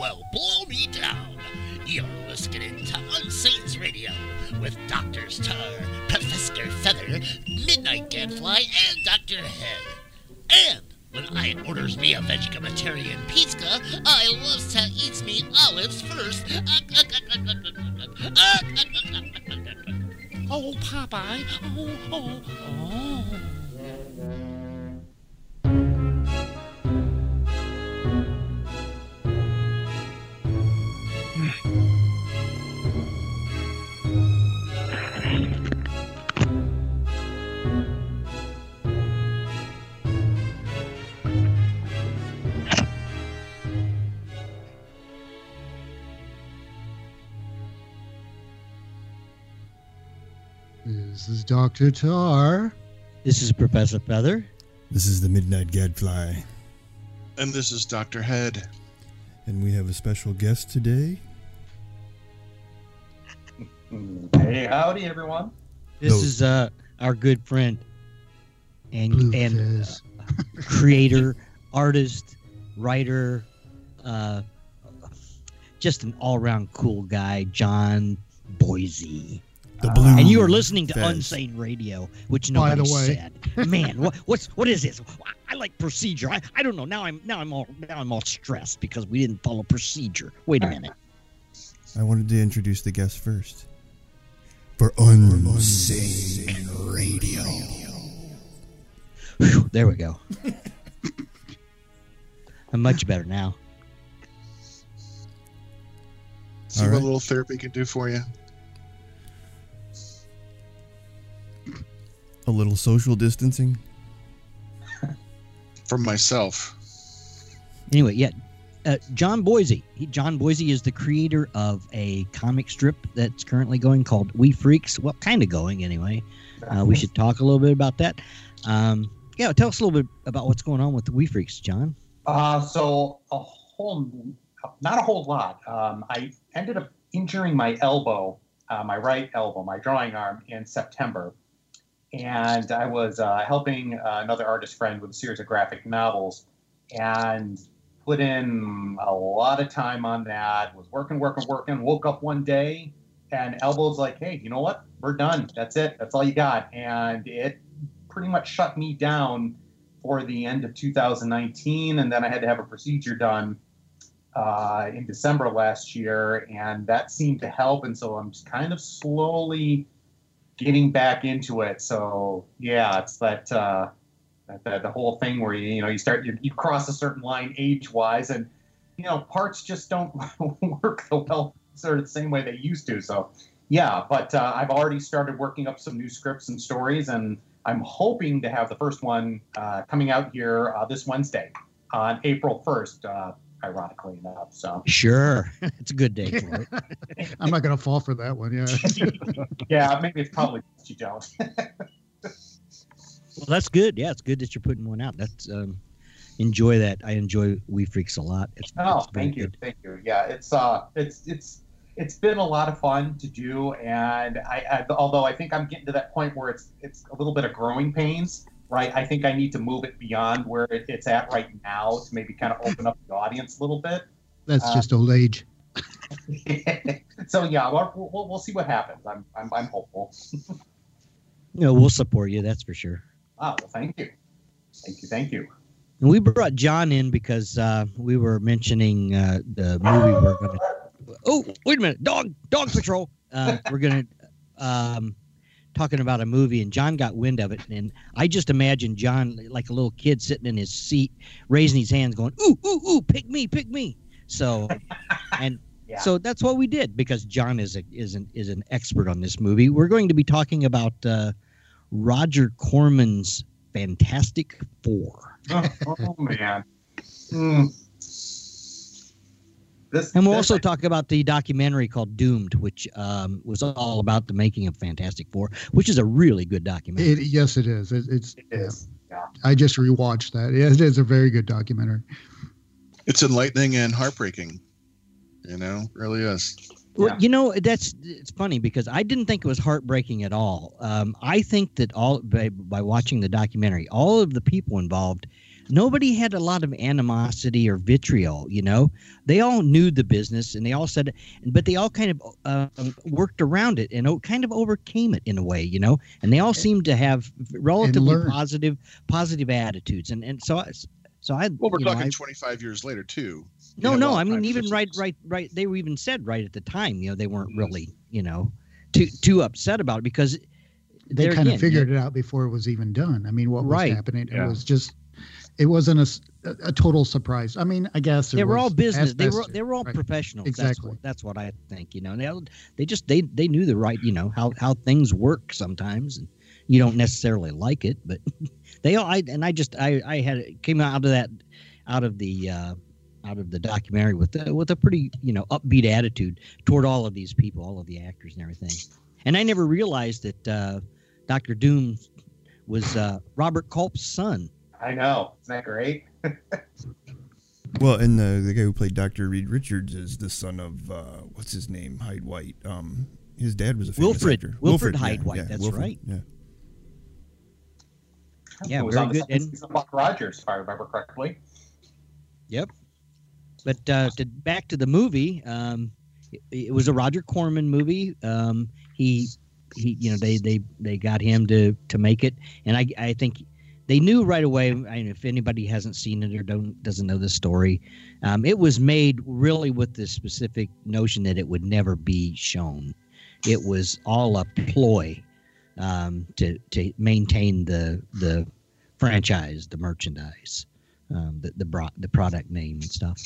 Well, blow me down. You're listening to Unsane Radio with Doctors Tarr, Professor Fether, Midnight Gadfly, and Dr. Head. And when I orders me a vegetarian pizza, I loves to eats me olives first. Oh, Popeye. Oh, oh, oh. Dr. Tarr. This is Professor Fether. This is the Midnight Gadfly, And this is Dr. Head. and we have a special guest today. Hey, howdy, everyone. This No. is uh, our good friend and Blue and uh, creator, artist, writer, uh, just an all-around cool guy, John Boissy. The blue. And you are listening to Fez. Unsane Radio, which By the nobody way. said. Man, what, what's what is this? I like procedure. I, I don't know. Now I'm now I'm all now I'm all stressed because we didn't follow procedure. Wait a minute. I wanted to introduce the guest first. For Unsane Radio. Whew, there we go. I'm much better now. See All what a little therapy can do for you. A little social distancing. From myself. Anyway, yeah, uh, John Boissy. He, John Boissy is the creator of a comic strip that's currently going called Wee Freakz. Well, kind of going anyway. Uh, we should talk a little bit about that. Um, yeah, tell us a little bit about what's going on with the Wee Freakz, John. Uh, so a whole, not a whole lot. Um, I ended up injuring my elbow, uh, my right elbow, my drawing arm in September, and I was uh, helping uh, another artist friend with a series of graphic novels, and put in a lot of time on that. Was working, working, working. Woke up one day, and elbow's like, "Hey, you know what? We're done. That's it. That's all you got." And it pretty much shut me down for the end of 2019, and then I had to have a procedure done uh, in December last year, and that seemed to help. And so I'm kind of slowly getting back into it. So yeah, it's that uh, that the whole thing where you you know you start you, you cross a certain line age wise, and you know parts just don't work the well sort of the same way they used to. So yeah, but uh, I've already started working up some new scripts and stories, and I'm hoping to have the first one uh, coming out here uh, this Wednesday on April 1st, uh, ironically enough. So, Sure, it's a good day for it. I'm not going to fall for that one. Yeah. yeah, maybe it's probably best you don't. Well, that's good. Yeah, it's good that you're putting one out. That's um, enjoy that. I enjoy Wee Freakz a lot. It's, oh, it's thank you, good. thank you. Yeah, it's uh, it's it's it's been a lot of fun to do, and I, I although I think I'm getting to that point where it's it's a little bit of growing pains. Right, I think I need to move it beyond where it, it's at right now to maybe kind of open up the audience a little bit. That's Uh, just old age. so yeah, we'll, we'll, we'll see what happens. I'm, I'm, I'm hopeful. No, we'll support you. That's for sure. Ah, well, thank you, thank you, thank you. And we brought John in because uh, we were mentioning uh, the movie we're going to. Oh, wait a minute, dog, dog patrol. Uh, we're going to um, talking about a movie, and John got wind of it, and I just imagine John like a little kid sitting in his seat, raising his hands, going, "Ooh, ooh, ooh, pick me, pick me." So, and Yeah. so that's what we did because John is a, is an is an expert on this movie. We're going to be talking about uh, Roger Corman's Fantastic Four. oh, oh, man. Hmm. This, And we'll this- also talk about the documentary called Doomed, which um, was all about the making of Fantastic Four, which is a really good documentary. It, yes, it is. It, it's. it is. Yeah. I just rewatched that. It is a very good documentary. It's enlightening and heartbreaking. You know, really is. Well, Yeah. you know that's it's funny because I didn't think it was heartbreaking at all. Um, I think that all by, by watching the documentary, all of the people involved nobody had a lot of animosity or vitriol. You know, they all knew the business and they all said, but they all kind of uh, worked around it and kind of overcame it in a way. You know, and they all seemed to have relatively positive positive attitudes. And and so I- so I Well, we're you know, talking I- 25 years later too. No, no. I mean, even right, right, right. They were even said right at the time. You know, they weren't really, you know, too too upset about it because They there kind again, of figured it out before it was even done. I mean, what was Right. happening? Yeah. It was just, it wasn't a, a, total surprise. I mean, I guess they were all business. They were they were all right. professionals. That's Exactly. what, that's what I think. You know, they they just they they knew the right. You know how how things work sometimes, and you don't necessarily like it, but they all. I and I just I I had came out of that out of the. uh out of the documentary with a, with a pretty you know upbeat attitude toward all of these people, all of the actors and everything. And I never realized that uh, Doctor Doom was uh, Robert Culp's son. I know. Isn't that great? Well, and the the guy who played Doctor Reed Richards is the son of uh, what's his name, Hyde White. Um, his dad was a famous Wilfrid- actor. Wilfrid yeah, Hyde White, yeah, that's Wilfrid, right. Yeah. Yeah, it was very on the good. And- season of Buck Rogers, if I remember correctly. Yep. But uh, to back to the movie, um, it, it was a Roger Corman movie. Um, he he, you know, they they they got him to to make it, and I I think they knew right away. Mean, if anybody hasn't seen it or don't doesn't know the story, um, it was made really with the specific notion that it would never be shown. It was all a ploy um, to to maintain the the franchise, the merchandise, um, the the, bro- the product name and stuff.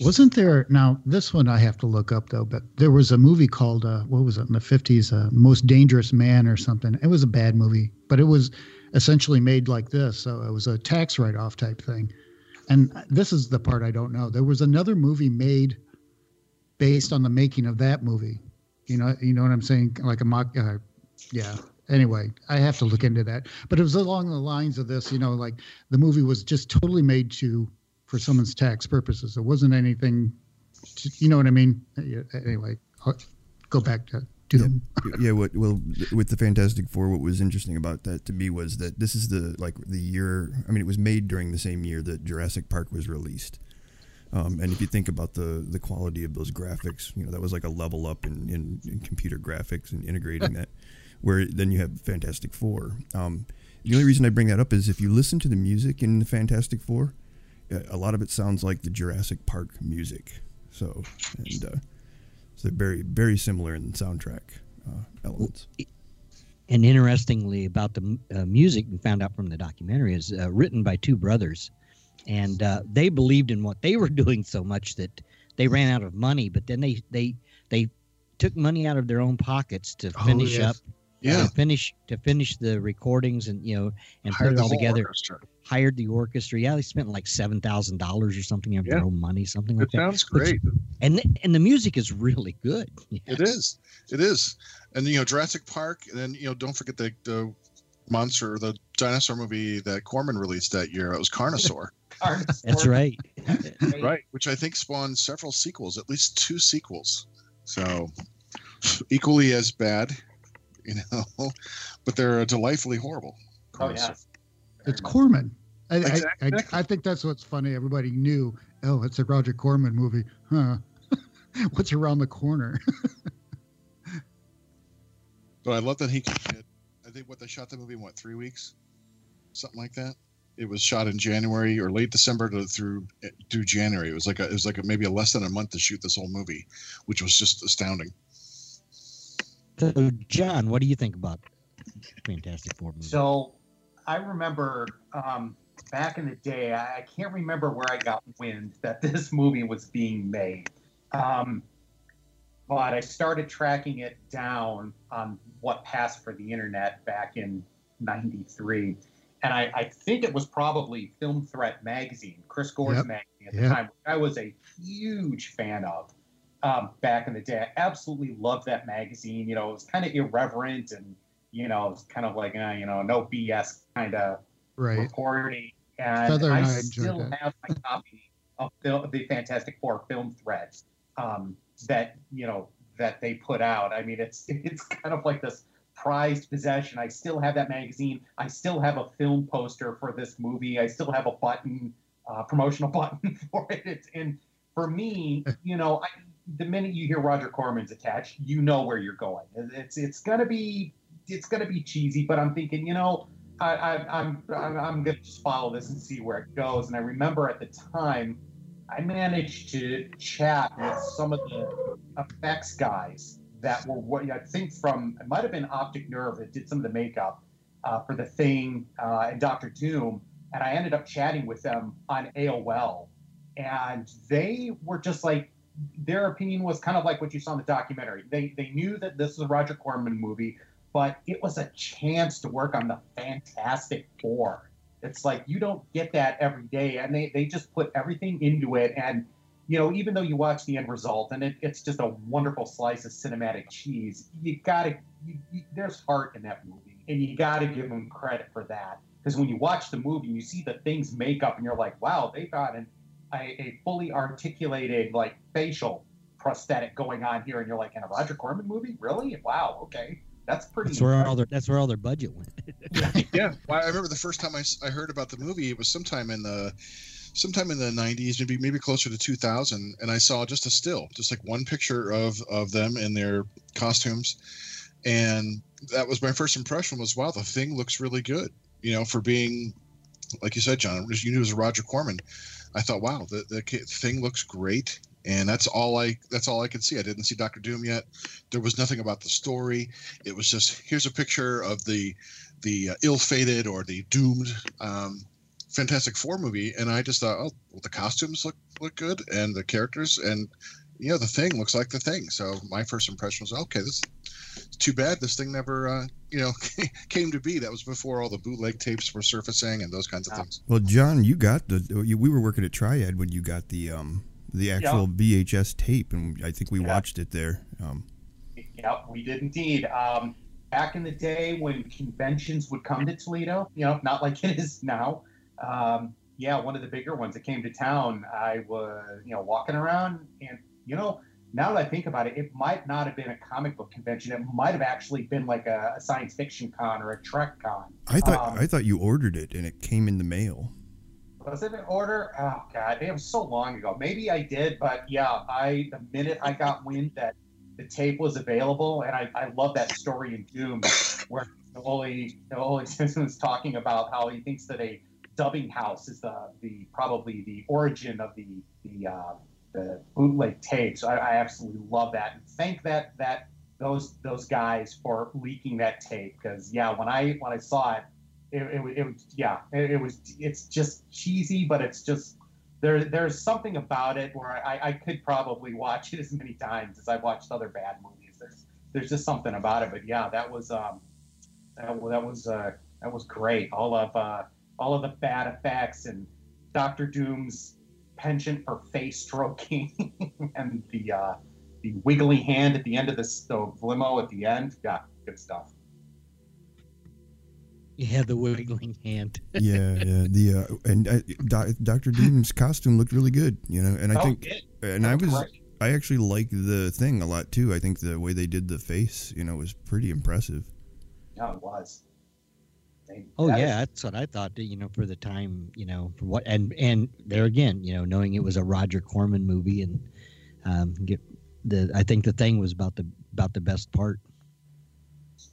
Wasn't there now? This one I have to look up though. But there was a movie called uh, what was it in the fifties? Uh, Most Dangerous Man or something. It was a bad movie, but it was essentially made like this. So it was a tax write-off type thing. And this is the part I don't know. There was another movie made based on the making of that movie. You know, you know what I'm saying? Like a mock. Uh, yeah. Anyway, I have to look into that. But it was along the lines of this. You know, like the movie was just totally made to for someone's tax purposes. It wasn't anything, you know what I mean? Anyway, I'll go back to Doom. yeah, what well with the Fantastic Four, what was interesting about that to me was that this is the like the year. I mean, it was made during the same year that Jurassic Park was released. Um, and if you think about the the quality of those graphics, you know that was like a level up in, in, in computer graphics and integrating that. Where then you have Fantastic Four. Um, the only reason I bring that up is if you listen to the music in the Fantastic Four, a lot of it sounds like the Jurassic Park music. So and uh, so they're very very similar in soundtrack uh, elements. And interestingly, about the uh, music we found out from the documentary is uh, written by two brothers, and uh, they believed in what they were doing so much that they ran out of money. But then they they they took money out of their own pockets to Oh, finish yes. up, Yeah. to finish to finish the recordings and you know and Hired put it all together. orchestra. Hired the orchestra. Yeah, they spent like seven thousand dollars or something of their own money, something It like that. sounds great. And th- and the music is really good. It Yes. is. It is. And you know, Jurassic Park, and then you know, don't forget the the monster, the dinosaur movie that Corman released that year. It was Carnosaur, That's right. Right. which I think spawned several sequels, at least two sequels. So equally as bad, you know, but they're delightfully horrible. Oh yeah. It's Corman. I, I, I, I think that's what's funny. Everybody knew, oh, it's a Roger Corman movie. Huh. What's around the corner? But I love that he could get. I think what they shot the movie in what three weeks, something like that. It was shot in January or late December to through eh, through January. It was like a, it was like a, maybe a less than a month to shoot this whole movie, which was just astounding. So, John, what do you think about Fantastic Four movie? So I remember um, back in the day, I can't remember where I got wind that this movie was being made. Um, but I started tracking it down on what passed for the internet back in 93. And I, I think it was probably Film Threat magazine, Chris Gore's Yep. magazine at the Yeah. time, which I was a huge fan of um, back in the day. I absolutely loved that magazine. You know, it was kind of irreverent and, you know, it was kind of like, uh, you know, no BS kind of right. reporting. And Feather I, I still have my copy of the, the Fantastic Four film threads um, that, you know, that they put out. I mean, it's it's kind of like this prized possession. I still have that magazine. I still have a film poster for this movie. I still have a button, uh, promotional button for it. It's, and for me, you know, I, the minute you hear Roger Corman's attached, you know where you're going. It's it's gonna be it's gonna be cheesy, but I'm thinking, you know, I, I, I'm I'm gonna just follow this and see where it goes. And I remember at the time, I managed to chat with some of the effects guys that were what I think from it might have been Optic Nerve that did some of the makeup uh, for the Thing uh, and Doctor Doom, and I ended up chatting with them on AOL, and they were just like their opinion was kind of like what you saw in the documentary. They they knew that this was a Roger Corman movie, but it was a chance to work on the Fantastic Four. It's like you don't get that every day, and they they just put everything into it and you know, even though you watch the end result and it, it's just a wonderful slice of cinematic cheese, you gotta, you, you, there's heart in that movie, and you gotta give them credit for that. Because when you watch the movie, you see the things make up, and you're like, wow, they got an, a, a fully articulated like facial prosthetic going on here, and you're like, in a Roger Corman movie, really? Wow, okay. That's pretty. That's where all their that's where all their budget went. yeah, well, I remember the first time I, I heard about the movie. It was sometime in the sometime in the 90s maybe maybe closer to 2000 and i saw just a still just like one picture of of them in their costumes and that was my first impression was wow the thing looks really good you know for being like you said john you knew it was roger corman i thought wow the, the thing looks great. And that's all i that's all i could see. I didn't see dr doom yet. There was nothing about the story. It was just here's a picture of the the uh, ill-fated or the doomed um, Fantastic Four movie, and I just thought, oh, well, the costumes look look good, and the characters, and you know, the thing looks like the thing. So my first impression was, okay, this is too bad this thing never, uh, you know, came to be. That was before all the bootleg tapes were surfacing and those kinds of things. Well, John, you got the. You, we were working at Triad when you got the um the actual yeah. VHS tape, and I think we yeah. watched it there. Um, yeah, we did indeed. Um, back in the day when conventions would come to Toledo, you know, not like it is now um, yeah, one of the bigger ones that came to town, I was, you know, walking around and, you know, now that I think about it, it might not have been a comic book convention. It might have actually been like a, a science fiction con or a Trek con. I thought um, I thought you ordered it and it came in the mail. Was it an order? Oh god, it was so long ago. Maybe I did, but yeah, I the minute I got wind that the tape was available, and I, I love that story in Doom where Oley Oley Sassone was talking about how he thinks that a dubbing house is the the probably the origin of the the uh, the bootleg tapes. I, I absolutely love that and thank that that those those guys for leaking that tape because yeah, when I when I saw it, it, it, it yeah, it, it, was it's just cheesy, but it's just there there's something about it where I, I could probably watch it as many times as I've watched other bad movies. There's there's just something about it, but yeah, that was um that, that was uh that was great. All of uh all of the bad effects and Doctor Doom's penchant for face stroking and the uh, the wiggly hand at the end of the, the limo at the end. Yeah, good stuff. Yeah, the wiggling hand. yeah, yeah. The uh, and uh, Doctor Doom's costume looked really good, you know. And I oh, think, and I was, I actually like the thing a lot too. I think the way they did the face, you know, was pretty impressive. Yeah, it was oh that yeah, is, that's what I thought. You know, for the time, you know, for what and and there again, you know, knowing it was a Roger Corman movie and um, get the I think the thing was about the about the best part.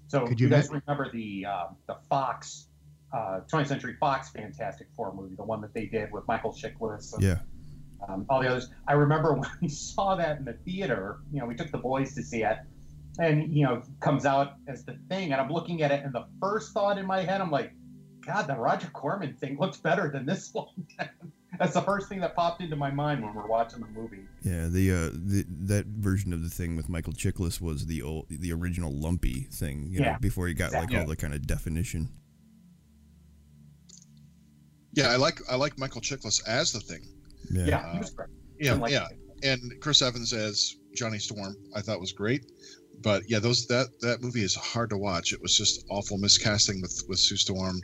So Could you, you guys remember the uh, the Fox uh, 20th Century Fox Fantastic Four movie, the one that they did with Michael Chiklis? And, yeah. Um, all the others. I remember when we saw that in the theater. You know, we took the boys to see it and you know comes out as the thing and i'm looking at it and the first thought in my head i'm like god the roger corman thing looks better than this one. That's the first thing that popped into my mind when we're watching the movie. Yeah the uh the that version of the thing with michael chiklis was the old the original lumpy thing you yeah, know before he got exactly. like all the kind of definition. Yeah i like i like michael chiklis as the thing. Yeah. Yeah, uh, yeah, like yeah. and chris evans as johnny storm i thought was great but yeah, those that that movie is hard to watch. It was just awful miscasting with with Sue Storm,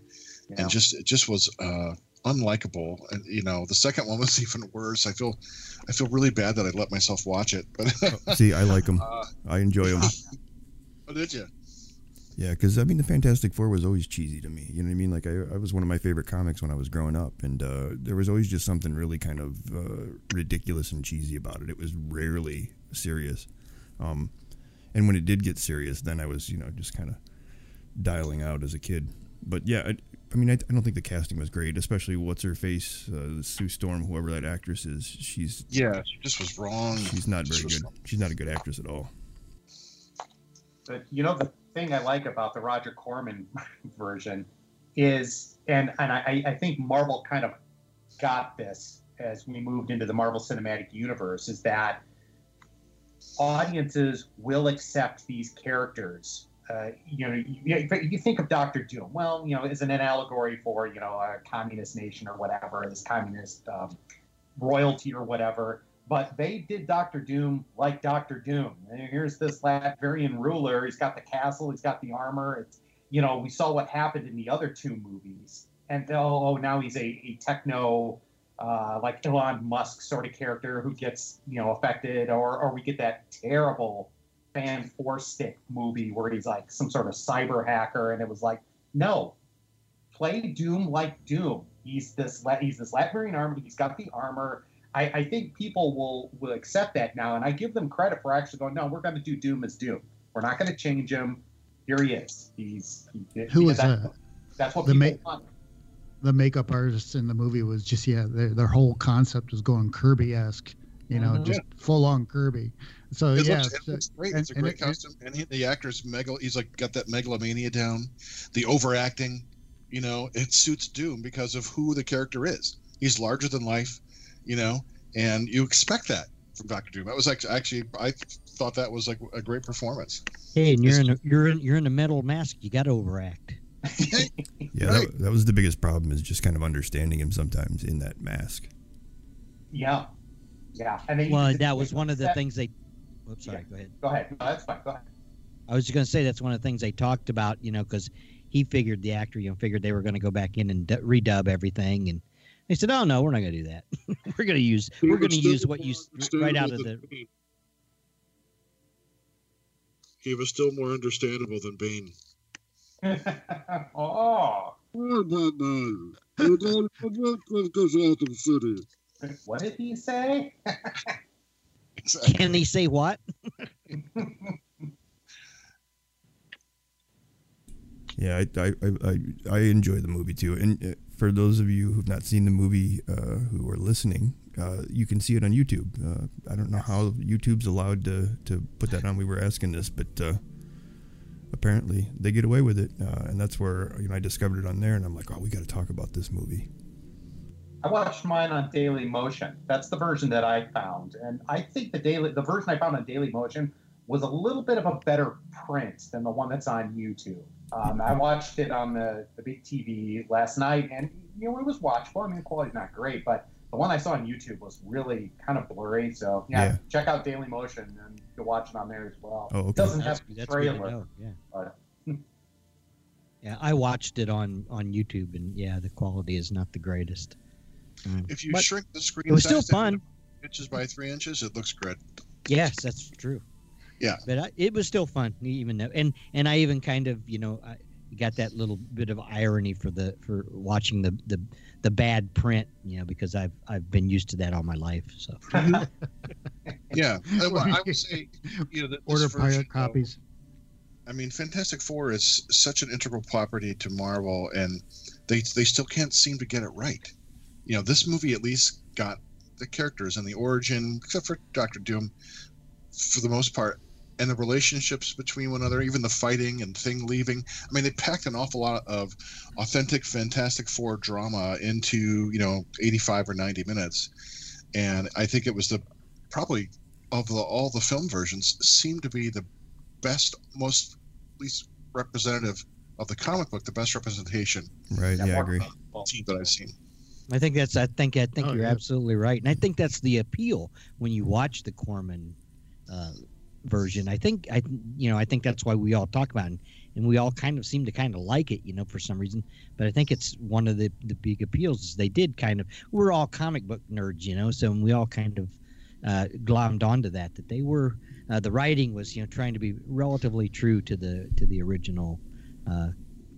yeah. and just it just was uh, unlikable. And you know, the second one was even worse. I feel I feel really bad that I let myself watch it. But see, I like them. Uh, I enjoy them. Oh, did you? Yeah, because I mean, the Fantastic Four was always cheesy to me. You know what I mean? Like, I, I was one of my favorite comics when I was growing up, and uh, there was always just something really kind of uh, ridiculous and cheesy about it. It was rarely serious. Um, and when it did get serious, then I was, you know, just kind of dialing out as a kid. But yeah, I, I mean, I, I, don't think the casting was great, especially what's her face, uh, Sue Storm, whoever that actress is. She's yeah, she just was wrong. She's not very good. Wrong. She's not a good actress at all. But you know the thing I like about the Roger Corman version is, and and I, I think Marvel kind of got this as we moved into the Marvel Cinematic Universe, is that audiences will accept these characters. Uh, you know, you, you, think of Doctor Doom. Well, you know, is an allegory for you know a communist nation or whatever, this communist um, royalty or whatever. But they did Doctor Doom like Doctor Doom. And here's this Latvian ruler. He's got the castle. He's got the armor. It's you know we saw what happened in the other two movies. And oh, oh now he's a, a techno uh, like Elon Musk sort of character who gets you know affected, or or we get that terrible fan four stick movie where he's like some sort of cyber hacker, and it was like no, play Doom like Doom. He's this he's this Latvian army. He's got the armor. I, I think people will will accept that now, and I give them credit for actually going, no, we're going to do Doom as Doom. We're not going to change him. Here he is. He's he, who is that? That's what the people ma- want. The makeup artist in the movie was just yeah, their, their whole concept was going Kirby esque, you know, mm-hmm. just yeah. full on Kirby. So it yeah, looks, it looks great. And, it's a great it, costume, and he, the actor's megal. He's like got that megalomania down, the overacting. You know, it suits Doom because of who the character is. He's larger than life you know, and you expect that from Doctor Doom. That was actually, actually I thought that was like a great performance. Hey, and you're in a, you're in you're in a metal mask. You got to overact. Yeah, right. that, that, was the biggest problem is just kind of understanding him sometimes in that mask. Yeah, yeah. And well, that was one of the that, things they. Whoops, sorry. Yeah. Go ahead. Go ahead. No, that's fine. Go ahead. I was just going to say that's one of the things they talked about, you know, because he figured the actor, you know, figured they were going to go back in and d- redub everything, and they said, "Oh no, we're not going to do that. we're going to use we're going to use what you right out of the." He was still more understandable than Bane. Oh. What did he say? Can he say what? yeah, I, I, I, I enjoy the movie too, and uh, for those of you who've not seen the movie uh, who are listening, uh, you can see it on YouTube. Uh, I don't know how YouTube's allowed to, to put that on. We were asking this, but uh, apparently they get away with it, uh, and that's where you know I discovered it on there, and I'm like, oh, we got to talk about this movie. I watched mine on Daily Motion. That's the version that I found, and I think the daily the version I found on Daily Motion was a little bit of a better print than the one that's on YouTube. Um, I watched it on the, the big TV last night, and you know it was watchable. I mean, the quality's not great, but the one I saw on YouTube was really kind of blurry. So yeah, yeah. check out Daily Motion and you'll watch it on there as well. Oh, okay. It doesn't that's, have a trailer. Yeah. But, yeah, I watched it on on YouTube, and yeah, the quality is not the greatest. Um, if you but shrink the screen, it was still fun. Inches by three inches, it looks good. Yes, that's true. Yeah. But I, it was still fun, even though, and and I even kind of, you know, I got that little bit of irony for the for watching the the the bad print, you know, because I've I've been used to that all my life. So. yeah, I, I would say, you know, order pirate copies. I mean, Fantastic Four is such an integral property to Marvel, and they they still can't seem to get it right. You know, this movie at least got the characters and the origin, except for Doctor Doom, for the most part, and the relationships between one another, even the fighting and Thing leaving. I mean, they packed an awful lot of authentic Fantastic Four drama into you know 85 or 90 minutes, and I think it was the probably of the, all the film versions seemed to be the best, most least representative of the comic book, the best representation. Right. Yeah, I agree. Team that I've seen. I think that's. I think. I think oh, you're yeah. absolutely right, and I think that's the appeal when you watch the Corman uh, version. I think I you know I think that's why we all talk about it, and we all kind of seem to kind of like it, you know, for some reason. But I think it's one of the the big appeals is they did kind of we're all comic book nerds, you know, so we all kind of uh, glommed onto that that they were uh, the writing was you know trying to be relatively true to the to the original uh,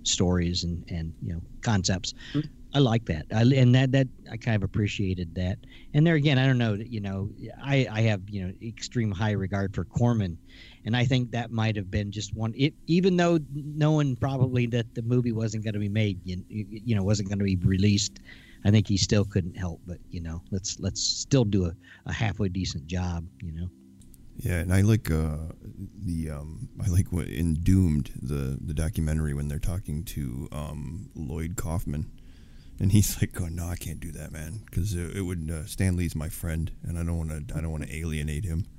stories and and you know concepts. Mhm. I like that, I, and that that I kind of appreciated that. And there again, I don't know, you know, I I have you know extreme high regard for Corman, and I think that might have been just one. It even though knowing probably that the movie wasn't going to be made, you, you know, wasn't going to be released. I think he still couldn't help but you know let's let's still do a, a halfway decent job you know Yeah, and I like uh, the um, I like what in Doomed the the documentary when they're talking to um, Lloyd Kaufman, and he's like, "Oh no, I can't do that, man, because it, it would uh, Stan Lee's my friend, and I don't want to I don't want to alienate him."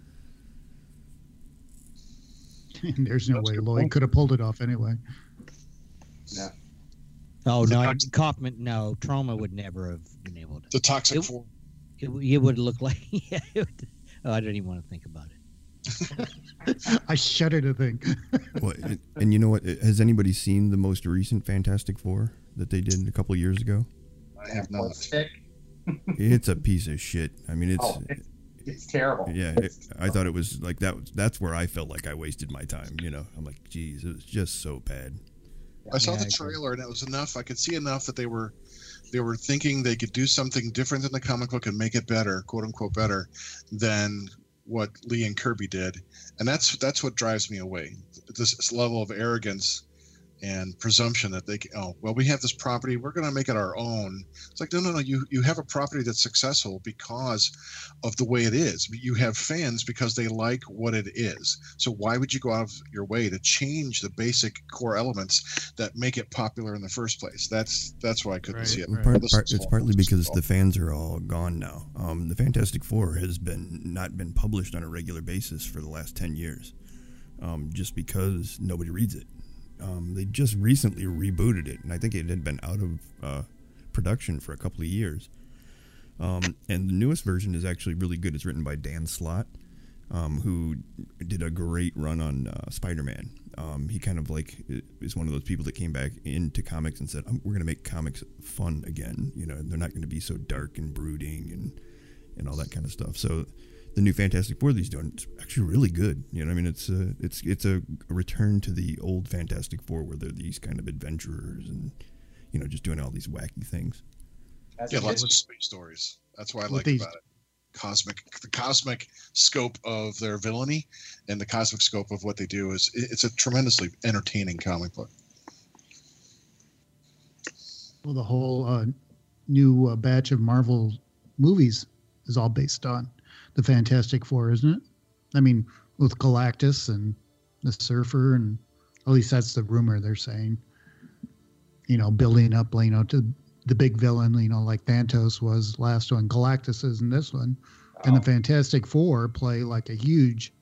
And there's no That's way Lloyd point. could have pulled it off anyway. Yeah. oh no I, toxic- Kaufman no Troma would never have been able to The toxic It- four. it, it would look like yeah it would, oh I don't even want to think about it I shudder to think. Well, it, and you know what? Has anybody seen the most recent Fantastic Four that they did a couple of years ago? I have not. Stick. It's a piece of shit. I mean, it's Oh, it's, it's terrible. yeah. It, It's- I thought it was like that. That's where I felt like I wasted my time. You know, I'm like, geez, it was just so bad. I saw Yeah, the trailer and it was enough. I could see enough that they were they were thinking they could do something different than the comic book and make it better, quote unquote better, than what Lee and Kirby did. And that's that's what drives me away. This level of arrogance and presumption that they can, oh well we have this property we're going to make it our own it's like no no no you you have a property that's successful because of the way it is you have fans because they like what it is so why would you go out of your way to change the basic core elements that make it popular in the first place that's that's why i couldn't Right, see it right. Part, part, it's partly because the fans are all gone now. Um, the Fantastic Four has been not been published on a regular basis for the last ten years, um, just because nobody reads it. Um, they just recently rebooted it, and I think it had been out of uh, production for a couple of years. Um, and the newest version is actually really good. It's written by Dan Slott, um, who did a great run on uh, Spider-Man. Um, he kind of like is one of those people that came back into comics and said, "Um, "We're going to make comics fun again. You know, they're not going to be so dark and brooding and and all that kind of stuff." So, the new Fantastic Four that he's doing it's actually really good. You know, I mean, it's a it's it's a, a return to the old Fantastic Four where they're these kind of adventurers and you know just doing all these wacky things. As yeah lots of space stories that's what i like these- about it cosmic the cosmic scope of their villainy and the cosmic scope of what they do is it's a tremendously entertaining comic book Well, the whole uh, new uh, batch of Marvel movies is all based on the Fantastic Four, isn't it? I mean, with Galactus and the Surfer, and at least that's the rumor they're saying. You know, building up, you know, to the big villain, you know, like Thanos was last one. Galactus is in this one, and the Oh, Fantastic Four play like a huge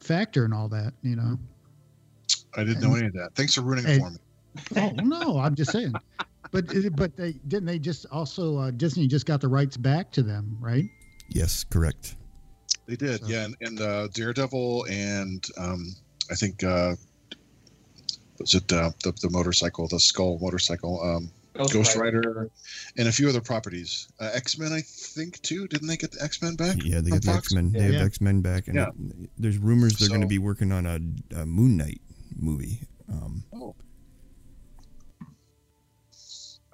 factor in all that. You know. i didn't know any of that thanks for ruining it and- for me Oh no, I'm just saying. But but they didn't they just also uh, Disney just got the rights back to them, right? Yes, correct. They did, So- yeah, and, and uh, Daredevil, and um, I think uh, was it uh, the the motorcycle, the Skull motorcycle, um, Ghost, Ghost Rider. Rider, and a few other properties. Uh, X Men, I think too. Didn't they get the X Men back? Yeah, they from got the X Men. They Yeah. have X Men back, and Yeah. it- there's rumors they're going to be working on a, a Moon Knight movie. Um, Oh.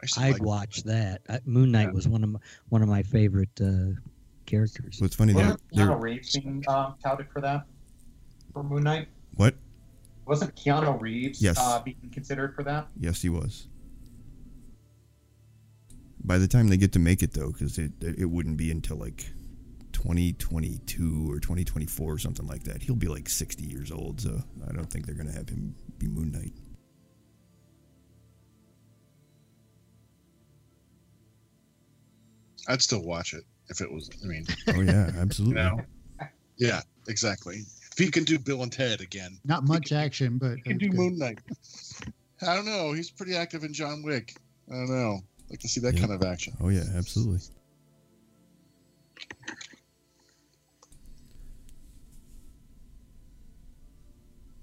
I used to I'd like- watch that I, Moon Knight Yeah. was one of my, one of my favorite uh, characters so it's funny they're, Wasn't they're Keanu Reeves being um, touted for that for Moon Knight? what? Wasn't Keanu Reeves Yes. uh, being considered for that? Yes, he was. By the time they get to make it though, because it it wouldn't be until like 2022 or 2024 or something like that. He'll be like 60 years old, so I don't think they're going to have him be Moon Knight. I'd still watch it if it was. I mean, Oh yeah, you absolutely. know, yeah, exactly. If he can do Bill and Ted again, Not much action, but he can do good. Moon Knight. I don't know. He's pretty active in John Wick. I don't know. Like to see that Yeah. kind of action. Oh yeah, absolutely.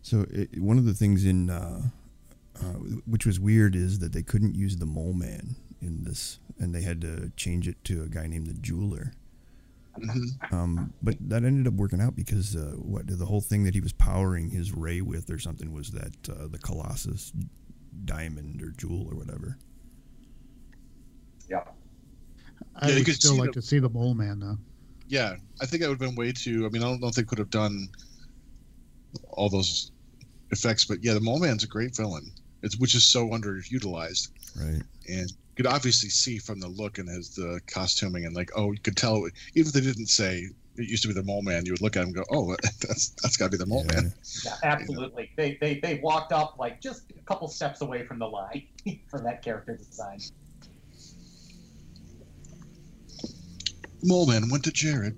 So it, one of the things in uh, uh, which was weird is that they couldn't use the mole man in this, and they had to change it to a guy named the jeweler. hmm Um, but that ended up working out because uh, what the whole thing that he was powering his ray with or something was that uh, the Colossus diamond or jewel or whatever. Yeah. I Yeah, you would could still like the- to see the mole man though. Yeah, I think that would have been way too. I mean, I don't know if they could have done all those effects, but yeah, the Mole Man's a great villain. It's which is so underutilized, Right. and you could obviously see from the look and his the costuming and like, oh, you could tell even if they didn't say it used to be the Mole Man, you would look at him and go, oh, that's that's got to be the Mole Yeah. Man. Yeah, absolutely. They, they they walked up like just a couple steps away from the line for that character design. Mole Man went to Jared.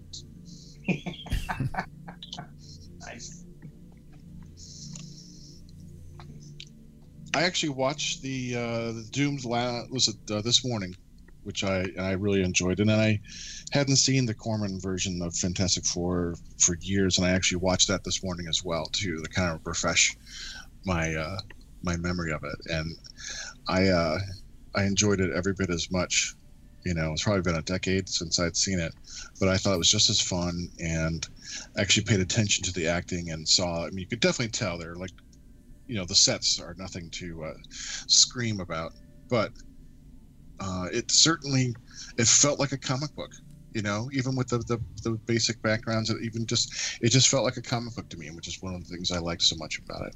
I actually watched the uh, Doomed la- was it uh, this morning, which I I really enjoyed, and then I hadn't seen the Corman version of Fantastic Four for years, and I actually watched that this morning as well too, to kind of refresh my uh, my memory of it, and I uh, I enjoyed it every bit as much. You know, it's probably been a decade since I'd seen it, but I thought it was just as fun, and actually paid attention to the acting and saw. I mean, you could definitely tell they're like you know the sets are nothing to uh, scream about but uh, it certainly it felt like a comic book you know even with the, the, the basic backgrounds it even just it just felt like a comic book to me which is one of the things i liked so much about it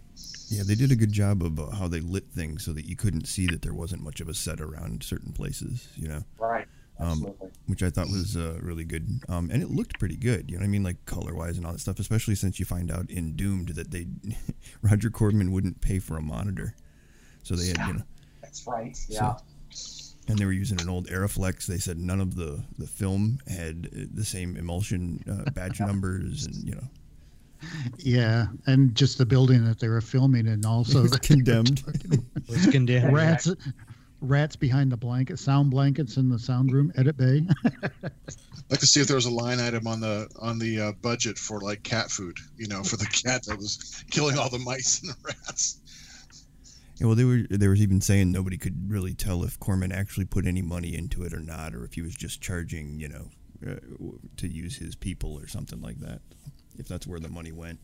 Yeah, they did a good job of uh, how they lit things so that you couldn't see that there wasn't much of a set around certain places, you know, Right. Um, which I thought was uh, really good. Um, and it looked pretty good, you know what I mean, like color wise and all that stuff, especially since you find out in Doomed that they Roger Corman wouldn't pay for a monitor. So they had, you know, That's right. Yeah. and they were using an old Arriflex. They said none of the, the film had uh, the same emulsion uh, badge numbers and, you know, Yeah, and just the building that they were filming in also It's condemned. Was condemned. rats rats behind the blanket sound blankets in the sound room edit bay I'd like to see if there was a line item on the on the uh, budget for like cat food you know for the cat that was killing all the mice and the rats Yeah, well, they were they were even saying nobody could really tell if Corman actually put any money into it or not, or if he was just charging, you know, uh, to use his people or something like that. If that's where the money went.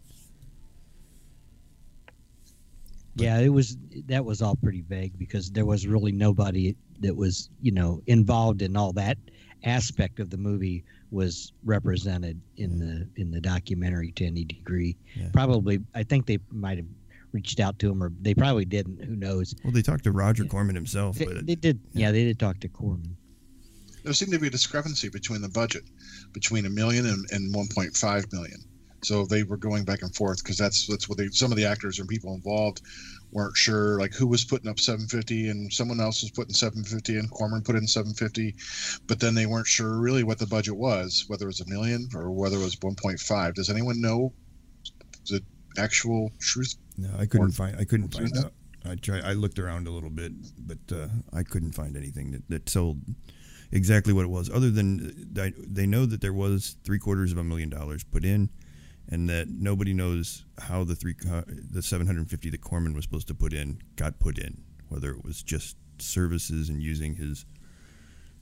Yeah, it was that was all pretty vague because there was really nobody that was, you know, involved in all that aspect of the movie was represented in the in the documentary to any degree. Yeah. Probably I think they might have reached out to him or they probably didn't, who knows. Well, they talked to Roger Yeah. Corman himself, They, but they did yeah. yeah, they did talk to Corman. there seemed to be a discrepancy between the budget between a million and, and 1.5 million so they were going back and forth because that's that's what they some of the actors and people involved weren't sure like who was putting up 750 and someone else was putting 750 and Corman put in 750 but then they weren't sure really what the budget was whether it was a million or whether it was 1.5 does anyone know the actual truth no, I couldn't Or- find I couldn't find that? out. I try I looked around a little bit, but uh, I couldn't find anything that, that told exactly what it was. Other than uh, they know that there was three quarters of a million dollars put in, and that nobody knows how the three the 750 that Corman was supposed to put in got put in. Whether it was just services and using his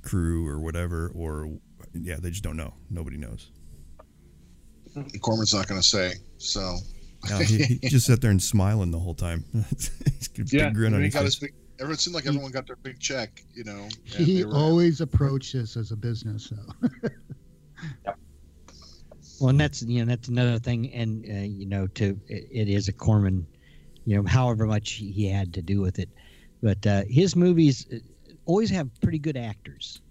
crew or whatever, or yeah, they just don't know. Nobody knows. Corman's not going to say so No, he, he just sat there and smiling the whole time. He's got a big grin on he his got face. his big, everyone seemed like everyone got their big check you know and he they were- always approached this as a business so Well, and that's you know that's another thing, and uh, you know, to it, it is a Corman, you know, however much he had to do with it, but uh, his movies uh, always have pretty good actors.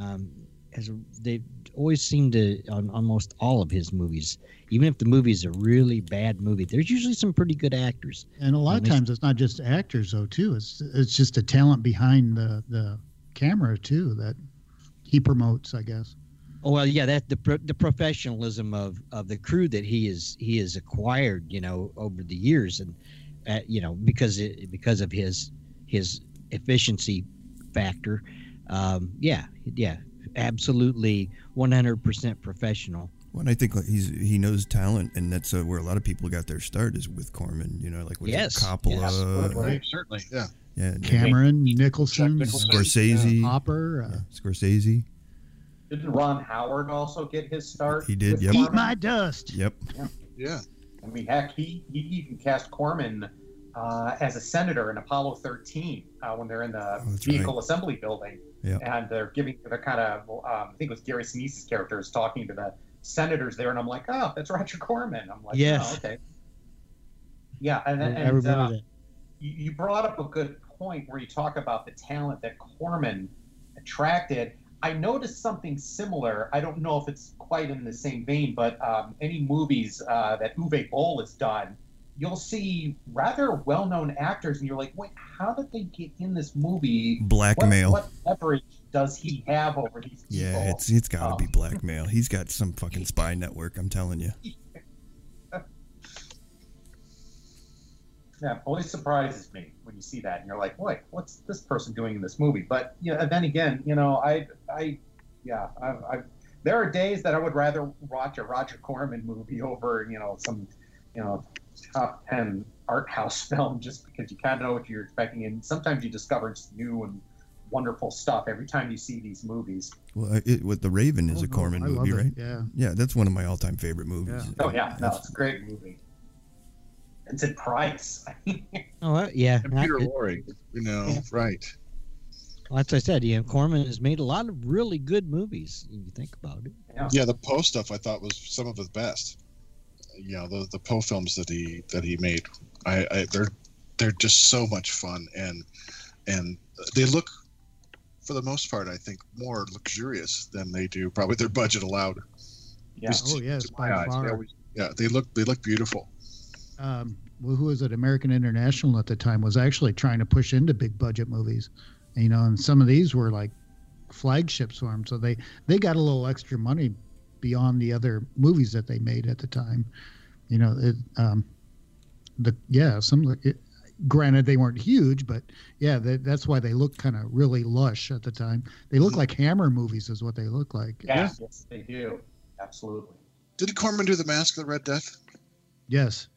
Um, as they always seem to on almost all of his movies, even if the movie is a really bad movie, there's usually some pretty good actors. and a lot of times it's not just actors though too it's it's just a talent behind the the camera too that he promotes i guess well, yeah, that the pro- the professionalism of of the crew that he is he has acquired, you know, over the years, and uh, you know because it, because of his his efficiency factor, um, yeah, yeah, absolutely, one hundred percent professional. Well, and I think he's he knows talent, and that's uh, where a lot of people got their start is with Corman. You know, like with it, Yes, Coppola, yes. uh, Right, certainly yeah yeah, cameron nicholson, Nicholson. Scorsese, hopper uh, yeah, Scorsese. Didn't Ron Howard also get his start? He did, yep. eat my dust Yep. yeah I mean, heck, he, he even cast Corman uh, as a senator in Apollo 13 uh, when they're in the Oh, vehicle right. assembly building, Yeah. and they're giving they're kind of um, I think it was Gary Sinise's character is talking to the senators there, and I'm like, oh, that's Roger Corman. I'm like, Yes. oh, okay. Yeah, and, I, and I remember uh, that. you, you brought up a good point where you talk about the talent that Corman attracted. I noticed something similar. I don't know if it's quite in the same vein, but um, any movies uh, that Uwe Boll has done, you'll see rather well-known actors, and you're like, wait, how did they get in this movie? Blackmail. what leverage does he have over these people? Yeah, it's it's got to Oh. be blackmail. He's got some fucking spy network. I'm telling you. Yeah, always surprises me when you see that, and you're like, "Wait, what's this person doing in this movie?" But you know, and then again, you know, I, I, yeah, I, I, there are days that I would rather watch a Roger Corman movie over, you know, some, you know, top ten art house film, just because you kind of know what you're expecting, and sometimes you discover just new and wonderful stuff every time you see these movies. Well, it, what the Raven is Oh, a Corman I love movie, it, right? Yeah. Yeah, that's one of my all-time favorite movies. Yeah. Oh yeah, no, That's- it's a great movie. It's in Price. Oh uh, yeah, And not- Peter it- Lorre, you know, Yeah. right? As I said, yeah, Corman has made a lot of really good movies. If you think about it. Yeah. Yeah, the Poe stuff I thought was some of his best. You know, the the Poe films that he that he made, I, I they're they're just so much fun and and they look, for the most part, I think more luxurious than they do probably their budget allowed. Yeah. Just Oh, yes, to by my eyes, they far. always- yeah, they look they look beautiful. Um, well, who was it? American International at the time was actually trying to push into big budget movies, you know, and some of these were like flagships for them. So they they got a little extra money beyond the other movies that they made at the time. You know, it, um, the yeah, some it, granted they weren't huge, but yeah, that, that's why they look kind of really lush at the time. They look like Hammer movies, is what they look like. Yeah, yes, they do. Absolutely. Did Corman do the Mask of the Red Death? Yes.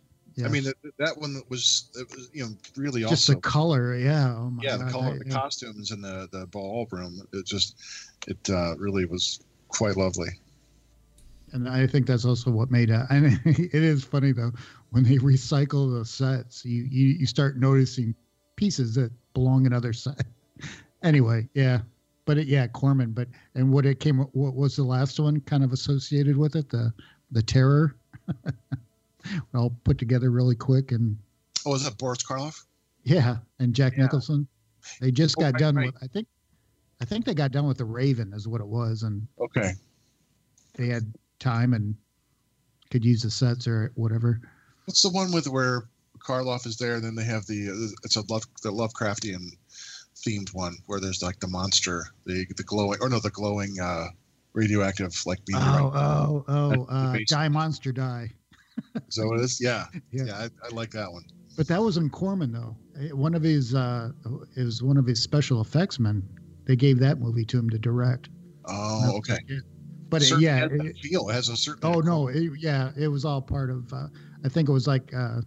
I mean, that, that one was, it was you know really awesome. just the color, yeah. Oh my yeah the God, color I- the yeah. costumes and the the ballroom. It just it uh, really was quite lovely. and I think that's also what made it. And it is funny though when they recycle the sets, you you, you start noticing pieces that belong in other sets. anyway, yeah, but it, yeah, Corman. But and what it came, what was the last one kind of associated with it? The the terror. all put together really quick and Oh, was that Boris Karloff? yeah, and Jack Yeah. Nicholson. They just Oh, got right, done right. with. I think, I think they got done with the Raven, is what it was, and Okay. they had time and could use the sets or whatever. What's the one with where Karloff is there, and then they have the uh, it's a love the Lovecraftian themed one where there's like the monster, the the glowing or no the glowing uh, radioactive like meteorite. Oh, oh, oh, uh. Die Monster Die. Is that what it is? Yeah, Yeah. yeah, I, I like that one. But that was in Corman though. Eh, One of his uh it was one of his special effects men. They gave that movie to him to direct. Oh, okay. But it, yeah, it- feel it has a certain. oh no, it, yeah, it was all part of. Uh, I think it was like uh,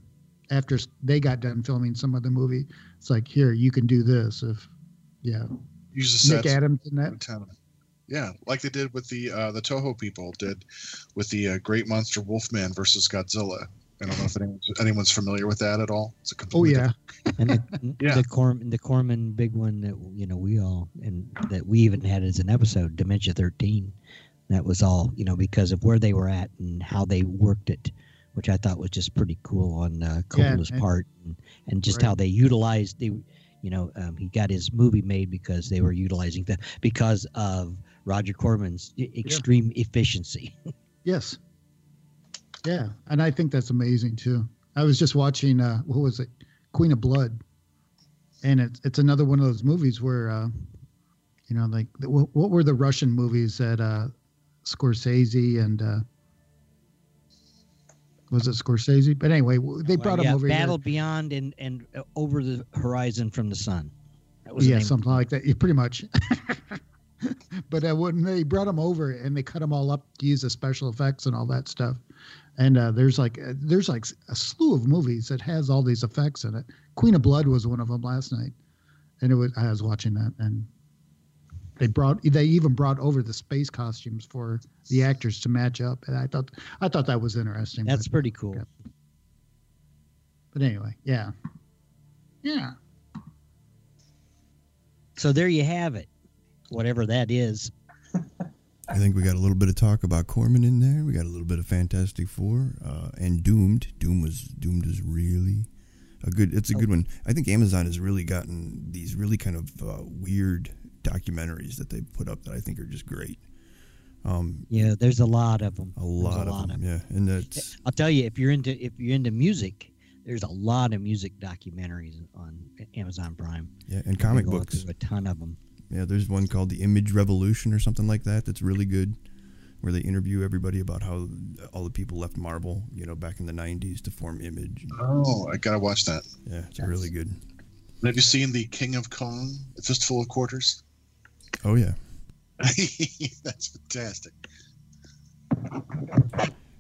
after they got done filming some of the movie, it's like here you can do this if, yeah, use the Nick. Adams in that. Every time. Yeah, like they did with the uh, the Toho people did with the uh, Great Monster Wolfman versus Godzilla. I don't know if anyone's, anyone's familiar with that at all. It's a Oh yeah, and the, Yeah. the Corm the Corman big one that you know we all and that we even had as an episode Dementia 13 that was all you know because of where they were at and how they worked it which I thought was just pretty cool on uh, Yeah, Coppola's and- part and, and just Right. how they utilized they you know um, he got his movie made because they were utilizing that because of Roger Corman's extreme efficiency yes, yeah, and I think that's amazing too. I was just watching uh, what was it, Queen of Blood, and it's it's another one of those movies where, uh, you know, like what, what were the Russian movies that uh, Scorsese and uh, was it Scorsese? But anyway, they brought Well, yeah, him over here. Battle Beyond and and uh, Over the Horizon from the Sun that was yeah, something like that. Yeah, pretty much. but uh, when they brought them over and they cut them all up to use the special effects and all that stuff, and uh, there's like uh, there's like a slew of movies that has all these effects in it. Queen of Blood was one of them last night, and it was I was watching that and they brought they even brought over the space costumes for the actors to match up, and I thought I thought that was interesting. That's but, pretty cool. Yeah. but anyway, yeah. Yeah. So there you have it. Whatever that is. I think we got a little bit of talk about Corman in there. We got a little bit of Fantastic Four uh, and Doomed. Doom was Doomed is really a good. It's a good one. I think Amazon has really gotten these really kind of uh, weird documentaries that they put up that I think are just great. Um, Yeah, there's a lot of them. a lot, of them, yeah, and that's I'll tell you, if you're into if you're into music, there's a lot of music documentaries on Amazon Prime. yeah, and comic books. A ton of them. Yeah, there's one called the Image Revolution or something like that. That's really good, where they interview everybody about how all the people left Marvel, you know, back in the '90s to form Image. Oh, I gotta watch that. Yeah, it's really good. Have you seen the King of Kong, the Fistful of Quarters? Oh yeah, That's fantastic.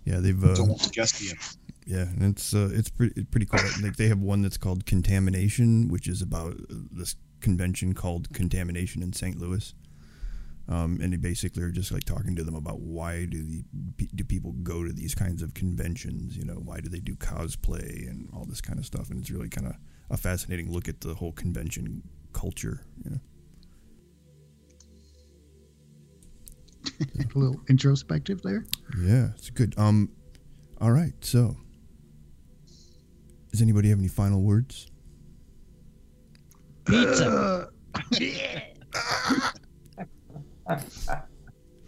yeah. They've uh, Don't guess the yeah, and it's uh, it's pretty pretty cool. Like they have one that's called Contamination, which is about this convention called Contamination in St. Louis. Um, and they basically are just like talking to them about why do the do people go to these kinds of conventions? You know, why do they do cosplay and all this kind of stuff? And it's really kind of a fascinating look at the whole convention culture. You know? A little introspective there. Yeah, it's good. Um, all right. So, does anybody have any final words? Pizza.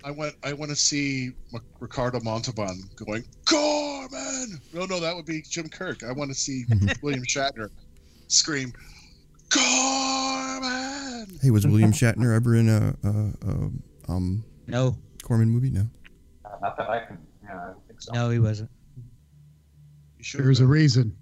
I want I want to see Ricardo Montalban going Corman. No, no, that would be Jim Kirk. I want to see William Shatner scream Corman. Hey, was William Shatner ever in a, a, a um no, Corman movie? No. Uh, not that I can. Yeah, I don't think so. no, he wasn't. You should There's a reason.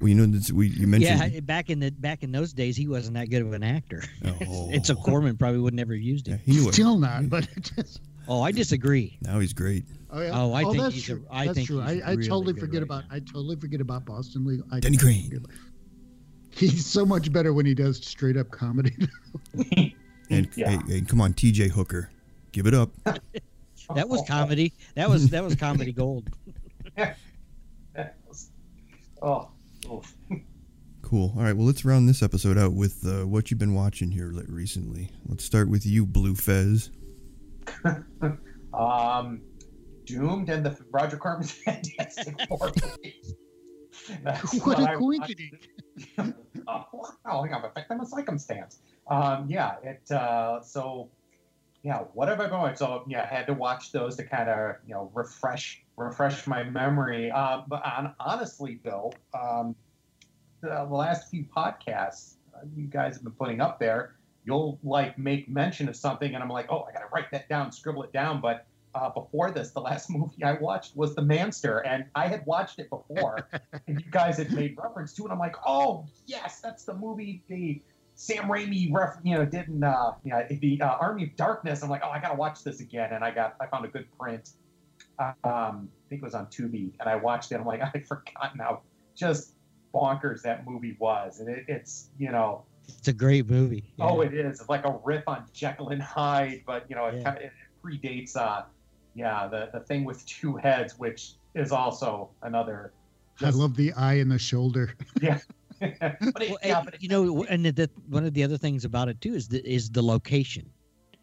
Well, you know, this, we you mentioned. Yeah, back in the back in those days, he wasn't that good of an actor. Oh. and so Corman probably would never have used Yeah, him. he knew. Still not, but it just. Oh, I disagree. Now he's great. Oh, yeah. Oh, I oh, think that's he's true. I that's think true. he's I, I really totally forget right about. now. I totally forget about Boston Legal. I Denny totally forget about- He's so much better when he does straight up comedy. And Yeah. hey, hey, come on, T.J. Hooker, give it up. That was comedy. That was that was comedy gold. Oh, oof. Cool. All right. Well, let's round this episode out with uh, what you've been watching here recently. Let's start with you, Blue Fez. um, Doomed and the Roger Corman's Fantastic Four. movies. That's what a I watched. coincidence. oh, wow, hang on, a victim of circumstance. Um, yeah, it. Uh, so, yeah, what have I been watching? So, yeah, I had to watch those to kind of, you know, refresh refresh my memory. Uh, but on, honestly, Bill, um, the, the last few podcasts uh, you guys have been putting up there, you'll like make mention of something, and I'm like, oh, I got to write that down, scribble it down. But uh, before this, the last movie I watched was The Manster, and I had watched it before, and you guys had made reference to it. I'm like, oh yes, that's the movie the Sam Raimi ref, you know, did in uh, you know, the uh, Army of Darkness. I'm like, oh, I gotta watch this again, and I got I found a good print. Um, I think it was on Tubi, and I watched it. I'm like, I've forgotten how just bonkers that movie was, and it, it's you know, It's a great movie. oh, it is it's like a riff on Jekyll and Hyde, but you know, it, Yeah. kind of, it predates uh, yeah, the the thing with two heads, which is also another. I love the eye and the shoulder. yeah. but it, Well, yeah, and, but it, you know, and the, the, one of the other things about it too is the is the location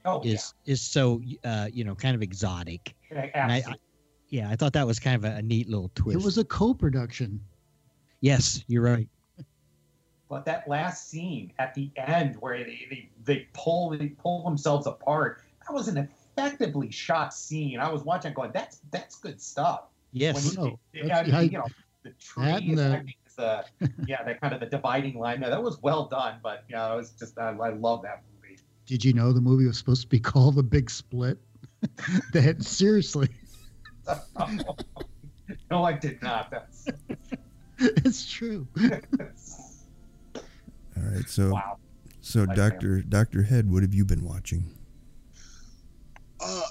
oh, is is so uh, you know kind of exotic. Yeah, I, I yeah, I thought that was kind of a, a neat little twist. It was a co-production. yes, you're right. But that last scene at the end where they, they, they pull they pull themselves apart, that was an effectively shot scene. I was watching going, that's that's good stuff. Yes, Well, no, yeah, I mean, I- you know, the tree that the- I think, is the yeah, that kind of the dividing line. there. that was well done, but you know, it was just I, I love that movie. Did you know the movie was supposed to be called The Big Split? that seriously, no, I did not. That's, it's true. All right. So, wow. so Like Doctor Doctor Head, what have you been watching? Uh,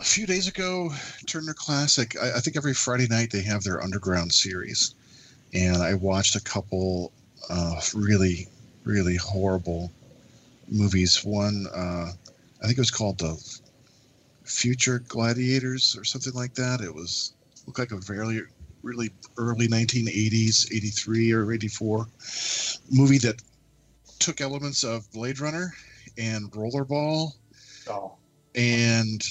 a few days ago, Turner Classic. I, I think every Friday night they have their Underground series, and I watched a couple uh, really, really horrible movies. One, uh, I think it was called the Future Gladiators or something like that. It was looked like a very really early 1980s, 83 or 84 movie that took elements of Blade Runner and Rollerball. So and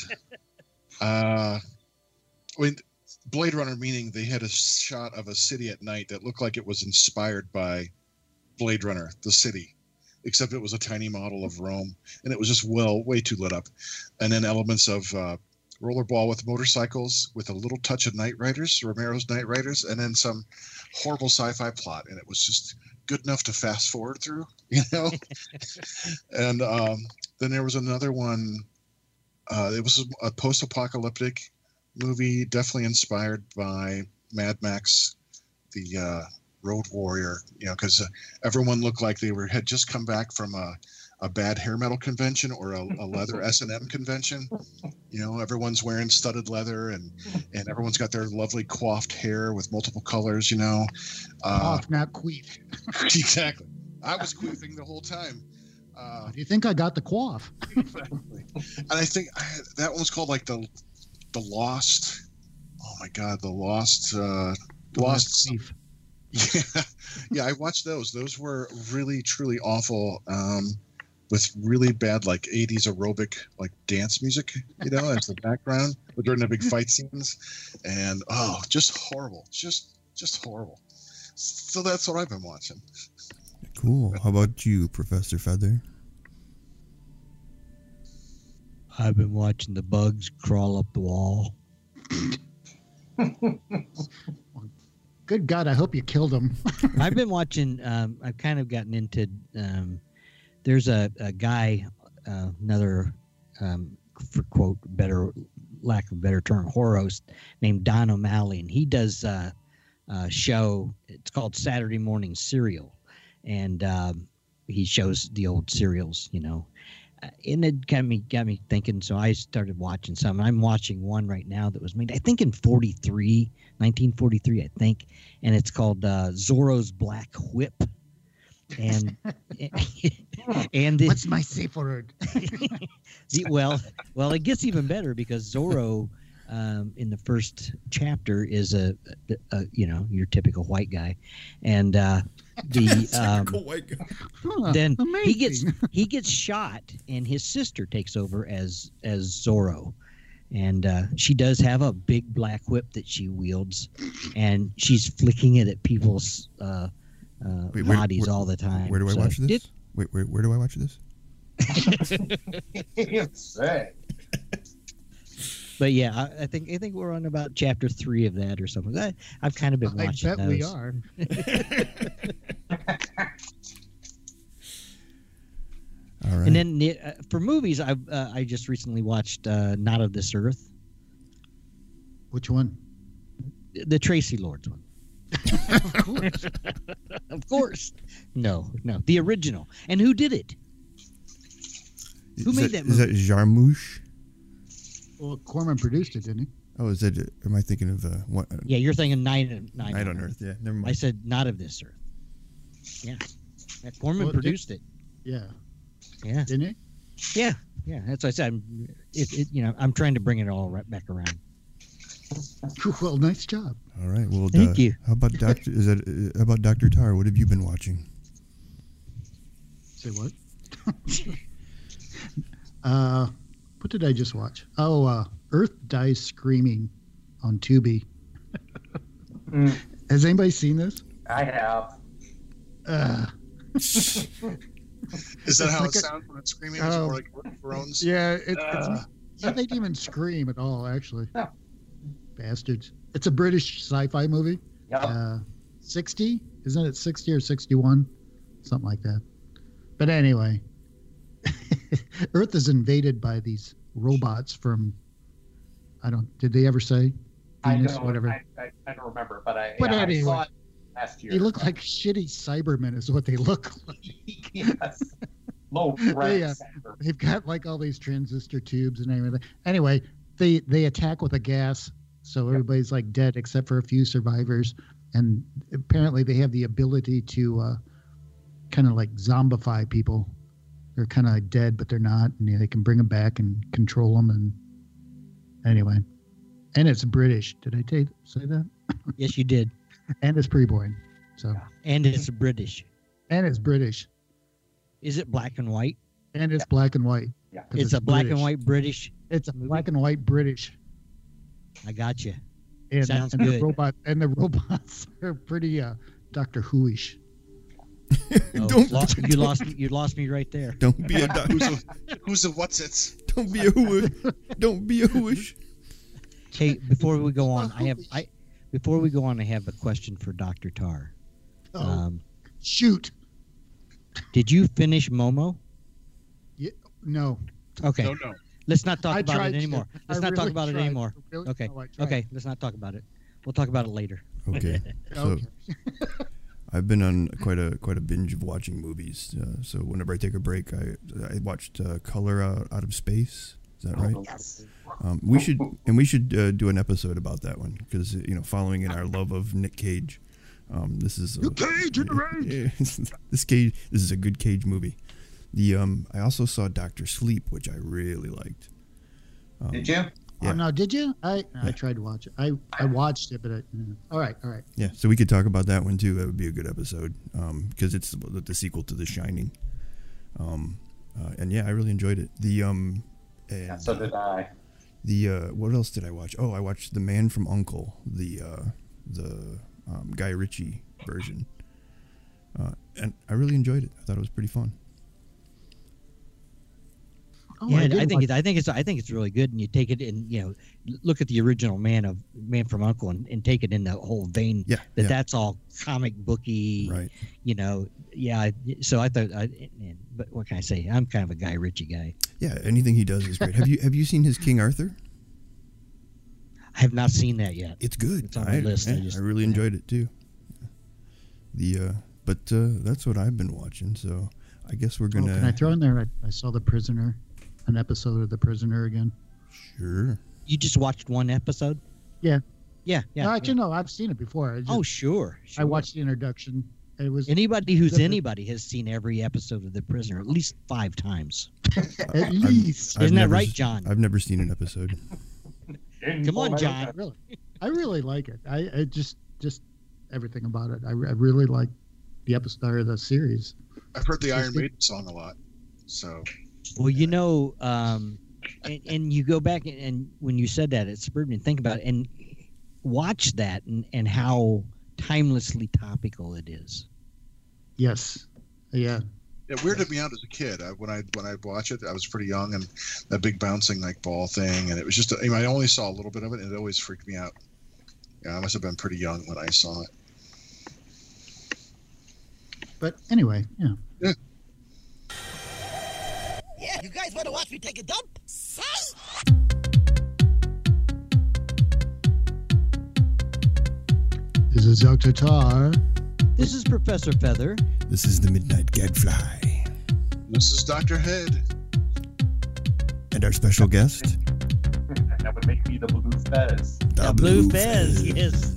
uh, I mean, Blade Runner meaning they had a shot of a city at night that looked like it was inspired by Blade Runner, the city, except it was a tiny model of Rome, and it was just well way too lit up. And then elements of uh, rollerball with motorcycles, with a little touch of Knightriders, Romero's Knightriders, and then some horrible sci-fi plot, and it was just good enough to fast forward through, you know. and um, then there was another one. Uh, it was a post-apocalyptic movie, definitely inspired by Mad Max, the uh, Road Warrior. You know, because uh, everyone looked like they were had just come back from a, a bad hair metal convention or a, a leather S and M convention. You know, everyone's wearing studded leather and and everyone's got their lovely coiffed hair with multiple colors. You know, uh, Off, not queef. exactly. I was queefing the whole time. Uh, Do you think I got the quaff? exactly. And I think I, that one was called like the the Lost. Oh my God, the Lost. Uh, Lost. Queef. Yeah, yeah. I watched those. Those were really, truly awful. Um, with really bad like 80s aerobic like dance music, you know, as the background during the big fight scenes, and oh, just horrible, just just horrible. So that's what I've been watching. Cool. How about you, Professor Fether? I've been watching the bugs crawl up the wall. Good God, I hope you killed him. I've been watching. Um, I've kind of gotten into. Um, there's a, a guy, uh, another, um, for quote better lack of better term, host named Don O'Malley, and he does uh, a show. It's called Saturday Morning Serial, and um, he shows the old serials, you know. And it got me got me thinking. So I started watching some. I'm watching one right now that was made, I think, in 43, 1943, I think, and it's called uh, Zorro's Black Whip. And and the, What's my safe word? the- well, well, it gets even better because Zorro, um, in the first chapter, is a, a, a you know your typical white guy, and uh, the um. Huh, then he gets he gets shot, and his sister takes over as as Zorro, and uh, she does have a big black whip that she wields, and she's flicking it at people's uh, uh, Wait, where- bodies where- all the time. Where do I So watch this? it- Wait, wait, where do I watch this? Say. but yeah, I, I think I think we're on about chapter three of that or something. I, I've kind of been watching. I watching bet those. we are. Right. And then the- uh, for movies, I uh, I just recently watched uh, Not of This Earth, Which one? the Traci Lords one. Of course. Of course, no, no, the original. And who did it? who is made that, that Is that Jarmusch? well, Corman produced it, didn't he? Oh, is that? Am I thinking of uh, what? Yeah, you're thinking Nine Nine, Night on Earth. Yeah, never mind. I said Not of This Earth. Yeah, yeah Corman Well, did- produced it. Yeah. Yeah, Didn't he? yeah, yeah. That's what I said. I'm, it, it, you know, I'm trying to bring it all right back around. Well, nice job. All right. Well, Thank uh, you. How about Doctor? is that? Uh, how about Doctor Tarr? What have you been watching? Say what? uh, what did I just watch? Oh, uh, Earth Dies Screaming on Tubi. Mm, Has anybody seen this? I have. Uh, Is that how like it a- sounds when it's screaming? Is it Oh. more like groans? yeah, it, it's Uh. not, yeah, they didn't even scream at all, actually. No. Bastards. It's a British sci-fi movie. Yep. Uh, 60? Isn't it 60 or 61? Something like that. But anyway, Earth is invaded by these robots from, I don't, did they ever say? I Venus, don't. whatever. I, I, I don't remember, but I. But yeah, anyway. I saw it last year. They look like shitty Cybermen, is what they look like. yes. Low They, red uh, center. They've got like all these transistor tubes and everything. Anyway, they they attack with a gas, so everybody's like dead except for a few survivors. And apparently, they have the ability to uh, kind of like zombify people. They're kind of like dead, but they're not, and they can bring them back and control them. And anyway, and it's British. Did I say that? Yes, you did. And it's pre-born. So And it's British. and it's British Is it black and white? and it's black and white. Yeah. 'cause It's, a black British. and white British. It's a movie. black and white British. I got you. And, Sounds and good. the robot and the robots are pretty uh, Doctor Who-ish. Oh, Don't- lo- you lost me. You lost me right there. Don't be a doc- Who's the, who's the what's it's? don't be a whooish. Don't be a whooish. Hey, before we go on, I have I before we go on, I have a question for Doctor Tarr. Oh, Um, shoot! did you finish Momo? Yeah, No, Okay, No, no. let's not talk I about it anymore. to. Let's I not talk really about it anymore. Really? Okay. No, Okay, let's not talk about it. We'll talk about it later. Okay. So Okay. I've been on quite a quite a binge of watching movies. Uh, so whenever I take a break, I I watched uh, Color Out, Out of Space. Is that right? Yes. Um, we should and we should uh, do an episode about that one because you know, following in our love of Nick Cage, um, this is a, Cage in the ring! this Cage. This is a good Cage movie. The um, I also saw Doctor Sleep, which I really liked. Um, Did you? Yeah. Oh no, did you? I I Yeah. tried to watch it. I I watched it, but I, yeah. all right, all right. Yeah, so we could talk about that one too. That would be a good episode because it's the, the sequel to The Shining. Um, uh, and yeah, I really enjoyed it. The um, and, Yeah, so did I. the uh, what else did I watch? Oh, I watched The Man from Uncle, the uh, the um, Guy Ritchie version, uh, and I really enjoyed it. I thought it was pretty fun. Oh, yeah, I, did think watch- it's I think it's I think it's really good, and you take it and you know look at the original Man of Man from Uncle and, and take it in the whole vein Yeah, that yeah, that's all comic booky, right. you know. Yeah, so I thought, I, and, but what can I say? I'm kind of a Guy Ritchie guy. Yeah, anything he does is great. have you have you seen his King Arthur? I have not seen that yet. It's good. It's on my I, list. I just- I really enjoyed it too. The uh, but uh, that's what I've been watching. So I guess we're Oh, gonna. can I throw in there? I, I saw the prisoner, an episode of the prisoner again. Sure. You just watched one episode? Yeah. Yeah, yeah. no, actually, no, I've seen it before. I oh, just, oh, sure, I watched the introduction. It was Anybody who's The- anybody has seen every episode of The Prisoner at least five times. at least. I've Isn't that right, John? I've never seen an episode. Come on, John. really, I really like it. I, I just just everything about it. I, I really like the episode or the series. I've heard the Iron. Maiden song a lot. So Well, you know, um, and, and you go back and, and when you said that, it spurred me to think about it and watch that and, and how timelessly topical it is. Yes, yeah. it weirded me out as a kid. I, when I when I watch it, I was pretty young, and that big bouncing like ball thing, and it was just. I, mean, I only saw a little bit of it, and it always freaked me out. Yeah, I must have been pretty young when I saw it. But anyway, yeah. Yeah, you guys want to watch me take a dump? Say. This is Dr. Tarr. This is Professor Fether. This is the Midnight Gadfly, This is Doctor Head. and our special guest, That would make me the blue fez. The Blue Fez, yes.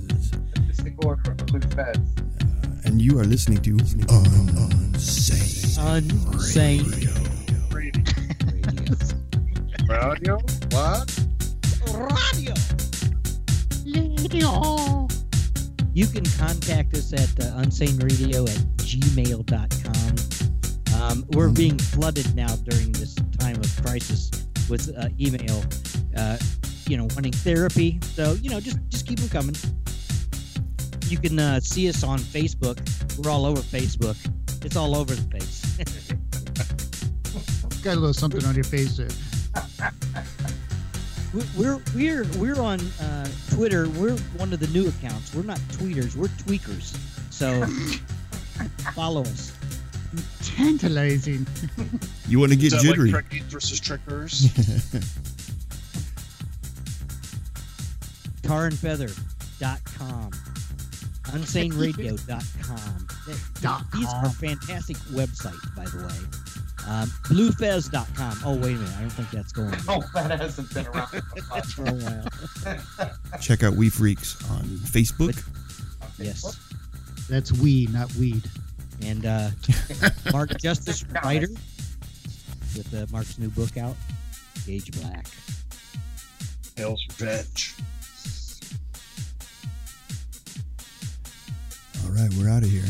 The mystic order of the blue fez. Uh, and you are listening to Unsane Unsane Radio. Radio. Radio? What? Radio. Radio. You can contact us at uh, unsaneradio at gmail.com. Um, we're being flooded now during this time of crisis with uh, email, uh, you know, wanting therapy. So, you know, just, just keep them coming. You can uh, see us on Facebook. We're all over Facebook. It's all over the face. Got a little something on your face there. We- we're we're we're on uh, Twitter. We're one of the new accounts. We're not tweeters. We're tweakers. So follow us. Tantalizing. You want to get Is that jittery? like Trekkies versus Trekkers? tarandfeather.com, unsaneradio.com. Th- Dot These are fantastic websites, by the way. Um, bluefez.com. Oh, wait a minute. I don't think that's going Oh, that hasn't been around for a while. Check out Wee Freakz on Facebook. Yes. That's we, not weed. And uh, Mark Justice Writer with uh, Mark's new book out, Gauge Black. Hell's Revenge. right, we're out of here.